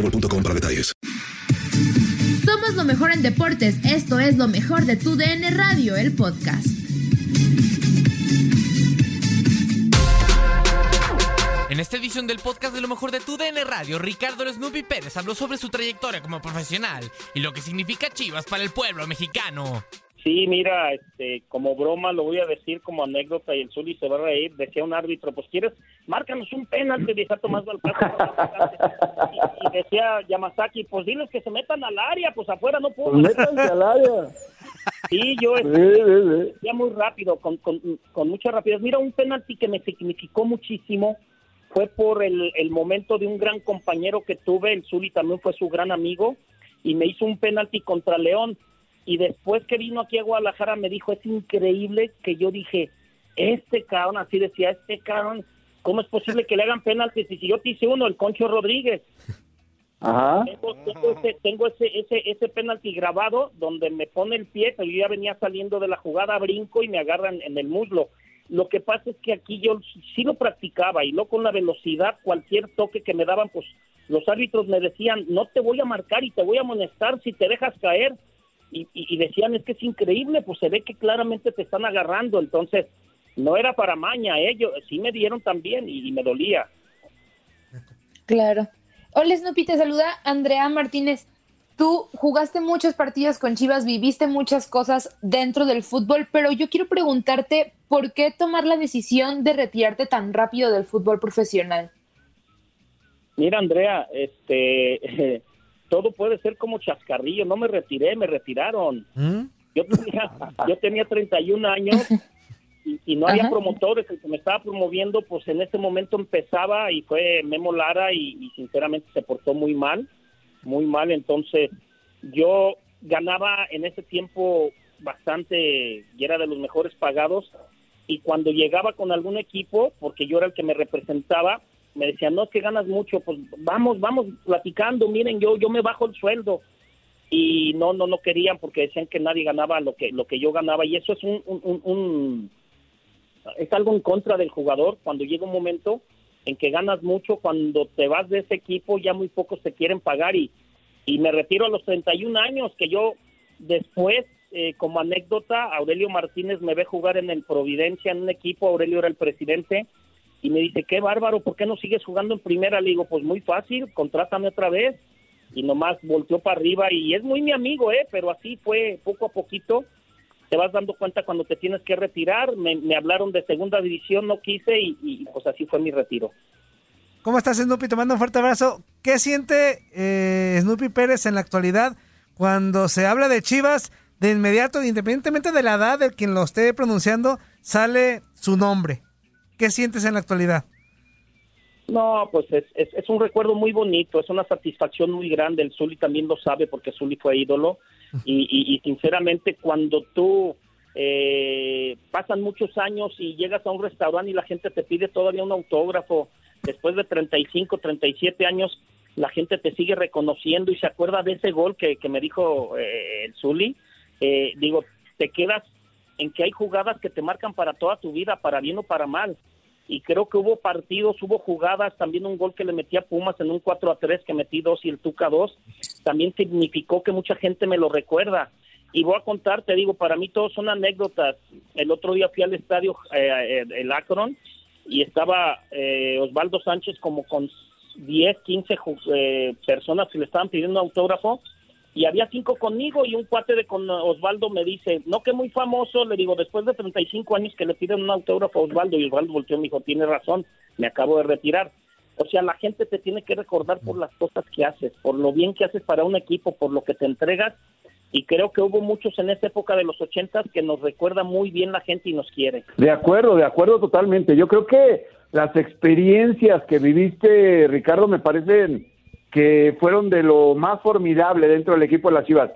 boostmobile.com para detalles. Somos lo mejor en deportes. Esto es lo mejor de tu DN Radio, el podcast. En esta edición del podcast de lo mejor de tu DN Radio, Ricardo Snoopy Pérez habló sobre su trayectoria como profesional y lo que significa Chivas para el pueblo mexicano. Sí, mira, este, como broma lo voy a decir como anécdota y el Zuli se va a reír. Decía un árbitro, pues quieres, márcanos un penalti, decía Tomás Valpato. y, y decía Yamazaki, pues diles que se metan al área, pues afuera no puedo. Métanse al área. Sí, yo este, sí, sí. ya muy rápido, con, con, con mucha rapidez. Mira, un penalti que me significó muchísimo fue por el, el momento de un gran compañero que tuve, el Zuli también fue su gran amigo, y me hizo un penalti contra León. Y después que vino aquí a Guadalajara me dijo, es increíble que yo dije, este cabrón, así decía, este cabrón, ¿cómo es posible que le hagan penaltis? Y si yo te hice uno, el Concho Rodríguez. Ajá. Tengo, tengo ese, tengo ese, ese, ese penalti grabado donde me pone el pie, pero yo ya venía saliendo de la jugada, brinco y me agarran en el muslo. Lo que pasa es que aquí yo sí lo practicaba y luego con la velocidad, cualquier toque que me daban, pues los árbitros me decían, no te voy a marcar y te voy a amonestar si te dejas caer. Y, y- decían, es que es increíble, pues se ve que claramente te están agarrando. Entonces, no era para maña, ellos sí me dieron también y- y me dolía. Claro. Hola Snoopy, te saluda Andrea Martínez. Tú jugaste muchos partidos con Chivas, viviste muchas cosas dentro del fútbol, pero yo quiero preguntarte por qué tomar la decisión de retirarte tan rápido del fútbol profesional. Mira, Andrea, este, todo puede ser como chascarrillo. No me retiré, me retiraron. Yo tenía, yo tenía 31 años y, y no había Ajá. promotores. El que me estaba promoviendo, pues en ese momento empezaba y fue Memo Lara y, y sinceramente se portó muy mal, muy mal. Entonces, yo ganaba en ese tiempo bastante y era de los mejores pagados. Y cuando llegaba con algún equipo, porque yo era el que me representaba, me decían, no, es que ganas mucho, pues vamos, vamos platicando, miren, yo, yo me bajo el sueldo. Y no, no, no querían porque decían que nadie ganaba lo que, lo que yo ganaba. Y eso es un, un, un- un- es algo en contra del jugador cuando llega un momento en que ganas mucho, cuando te vas de ese equipo ya muy pocos te quieren pagar y, y me retiro a los 31 años, que yo después, eh, como anécdota, Aurelio Martínez me ve jugar en el Providencia en un equipo, Aurelio era el presidente, y me dice, qué bárbaro, ¿por qué no sigues jugando en primera? Le digo, pues muy fácil, contrátame otra vez, y nomás volteó para arriba, y es muy mi amigo, ¿eh? Pero así fue poco a poquito, te vas dando cuenta cuando te tienes que retirar, me, hablaron de segunda división, no quise, y, y pues así fue mi retiro. ¿Cómo estás, Snoopy? Te mando un fuerte abrazo. ¿Qué siente eh, Snoopy Pérez en la actualidad cuando se habla de Chivas? De inmediato, independientemente de la edad de quien lo esté pronunciando, sale su nombre. ¿Qué sientes en la actualidad? No, pues es, es, es, un recuerdo muy bonito, es una satisfacción muy grande. El Zuli también lo sabe porque Zuli fue ídolo. Y, sinceramente, cuando tú eh, pasan muchos años y llegas a un restaurante y la gente te pide todavía un autógrafo, después de 35, 37 años, la gente te sigue reconociendo y se acuerda de ese gol que, que me dijo eh, el Zuli. Eh, digo, te quedas en que hay jugadas que te marcan para toda tu vida, para bien o para mal y creo que hubo partidos, hubo jugadas, también un gol que le metí a Pumas en un 4 a 3 que metí dos y el Tuca 2, también significó que mucha gente me lo recuerda. Y voy a contar, te digo, para mí todos son anécdotas. El otro día fui al estadio, eh, el Akron, y estaba eh, Osvaldo Sánchez como con 10, 15 eh, personas que le estaban pidiendo autógrafo y había cinco conmigo y un cuate de con Osvaldo me dice, no que muy famoso, le digo, después de 35 años que le piden un autógrafo a Osvaldo y Osvaldo volteó y me dijo, tiene razón, me acabo de retirar. O sea, la gente te tiene que recordar por las cosas que haces, por lo bien que haces para un equipo, por lo que te entregas y creo que hubo muchos en esa época de los ochentas que nos recuerda muy bien la gente y nos quiere. De acuerdo, de acuerdo totalmente. Yo creo que las experiencias que viviste, Ricardo, me parecen que fueron de lo más formidable dentro del equipo de las Chivas.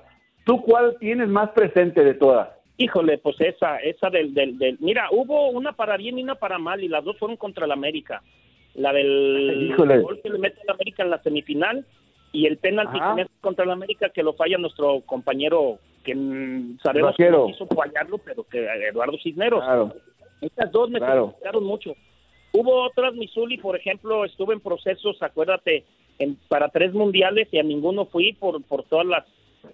¿Tú cuál tienes más presente de todas? Híjole, pues esa, esa del, del, del, mira, hubo una para bien y una para mal y las dos fueron contra el América. La del Híjole. gol que le mete al América en la semifinal y el penalti Ajá. que mete contra el América que lo falla nuestro compañero que sabemos Vaquero. que no quiso fallarlo, pero que Eduardo Cisneros. Claro. Estas dos me Claro. mucho. Hubo otras, Missouri, por ejemplo, estuve en procesos, acuérdate, en- para tres mundiales y a ninguno fui por, por todas las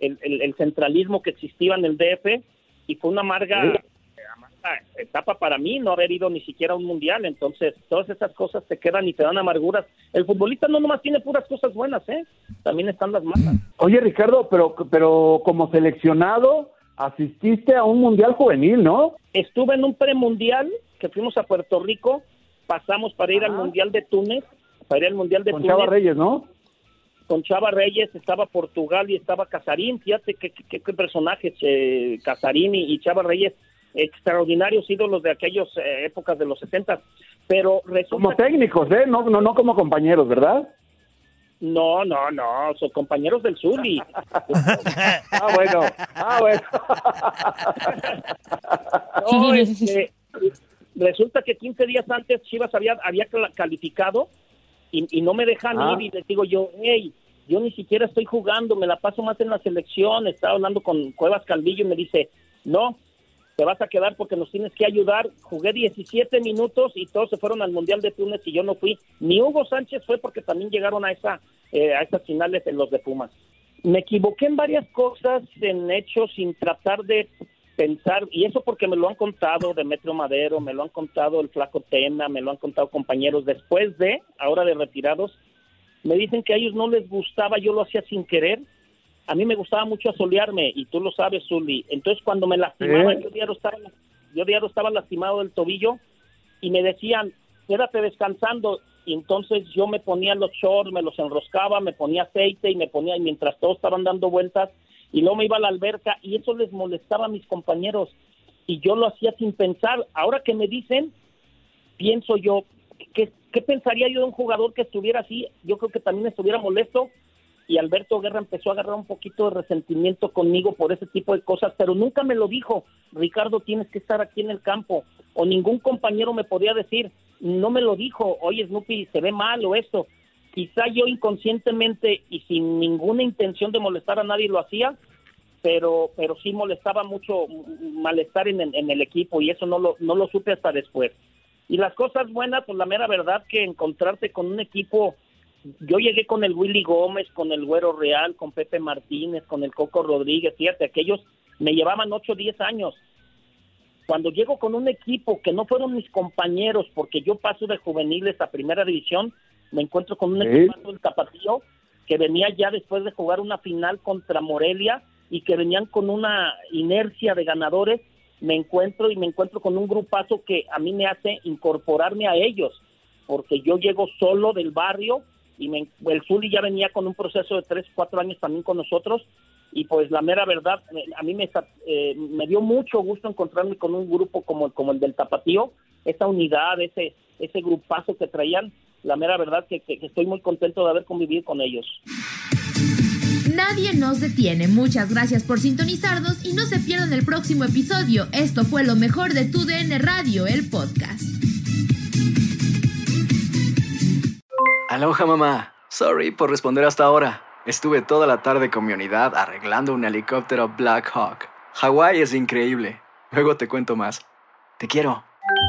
el, el- el centralismo que existía en el DF y fue una amarga, amarga etapa para mí no haber ido ni siquiera a un mundial. Entonces, todas esas cosas te quedan y te dan amarguras. El futbolista no nomás tiene puras cosas buenas, ¿eh? También están las malas. Oye, Ricardo, pero, pero como seleccionado asististe a un mundial juvenil, ¿no? Estuve en un premundial que fuimos a Puerto Rico, pasamos para ir al mundial de Túnez, para ir al mundial de Con Túnez. Chava Reyes, ¿no? con Chava Reyes, estaba Portugal y estaba Casarín, fíjate qué, qué, qué personajes, eh, Casarín y, y Chava Reyes, extraordinarios ídolos de aquellas eh, épocas de los 60, pero resulta Como técnicos, ¿eh? No, no, no como compañeros, ¿verdad? No, no, no, son compañeros del Zuli. ah, bueno, ah, bueno. No, este, resulta que 15 días antes Chivas había, había calificado y, y no me dejan Ah. ir y les digo yo, hey, yo ni siquiera estoy jugando, me la paso más en la selección, estaba hablando con Cuevas Calvillo y me dice, no, te vas a quedar porque nos tienes que ayudar. Jugué 17 minutos y todos se fueron al Mundial de Túnez y yo no fui. Ni Hugo Sánchez fue porque también llegaron a, esa, eh, a esas finales en los de Pumas. Me equivoqué en varias cosas, en hechos, sin tratar de pensar, y eso porque me lo han contado Demetrio Madero, me lo han contado el Flaco Tena, me lo han contado compañeros después de, ahora de retirados, me dicen que a ellos no les gustaba, yo lo hacía sin querer. A mí me gustaba mucho asolearme, y tú lo sabes, Zuli. Entonces, cuando me lastimaban, ¿Eh? yo diario estaba, yo diario estaba lastimado del tobillo, y me decían, quédate descansando. Y entonces yo me ponía los shorts, me los enroscaba, me ponía aceite y me ponía, y mientras todos estaban dando vueltas, y luego me iba a la alberca, y eso les molestaba a mis compañeros. Y yo lo hacía sin pensar. Ahora que me dicen, pienso yo, ¿qué, qué pensaría yo de un jugador que estuviera así? Yo creo que también estuviera molesto. Y Alberto Guerra empezó a agarrar un poquito de resentimiento conmigo por ese tipo de cosas, pero nunca me lo dijo, Ricardo, tienes que estar aquí en el campo. O ningún compañero me podía decir, no me lo dijo, oye Snoopy, se ve mal o esto. Quizá yo inconscientemente y sin ninguna intención de molestar a nadie lo hacía, pero pero sí molestaba mucho malestar en, el- en el equipo y eso no lo, no lo supe hasta después. Y las cosas buenas, pues la mera verdad que encontrarte con un equipo, yo llegué con el Willy Gómez, con el Güero Real, con Pepe Martínez, con el Coco Rodríguez, fíjate, aquellos me llevaban 8 o 10 años. Cuando llego con un equipo que no fueron mis compañeros, porque yo paso de juveniles a primera división, me encuentro con un equipo del Tapatío que venía ya después de jugar una final contra Morelia y que venían con una inercia de ganadores, me encuentro y me encuentro con un grupazo que a mí me hace incorporarme a ellos, porque yo llego solo del barrio y me, el Zuli ya venía con un proceso de tres, cuatro años también con nosotros y pues la mera verdad, a mí me, eh, me dio mucho gusto encontrarme con un grupo como, como el del Tapatío, esa unidad, ese, ese grupazo que traían la mera verdad que, que estoy muy contento de haber convivido con ellos. Nadie nos detiene. Muchas gracias por sintonizarnos y no se pierdan el próximo episodio. Esto fue lo mejor de tu DN Radio, el podcast. Aloha mamá. Sorry por responder hasta ahora. Estuve toda la tarde con mi unidad arreglando un helicóptero Black Hawk. Hawái es increíble. Luego te cuento más. Te quiero.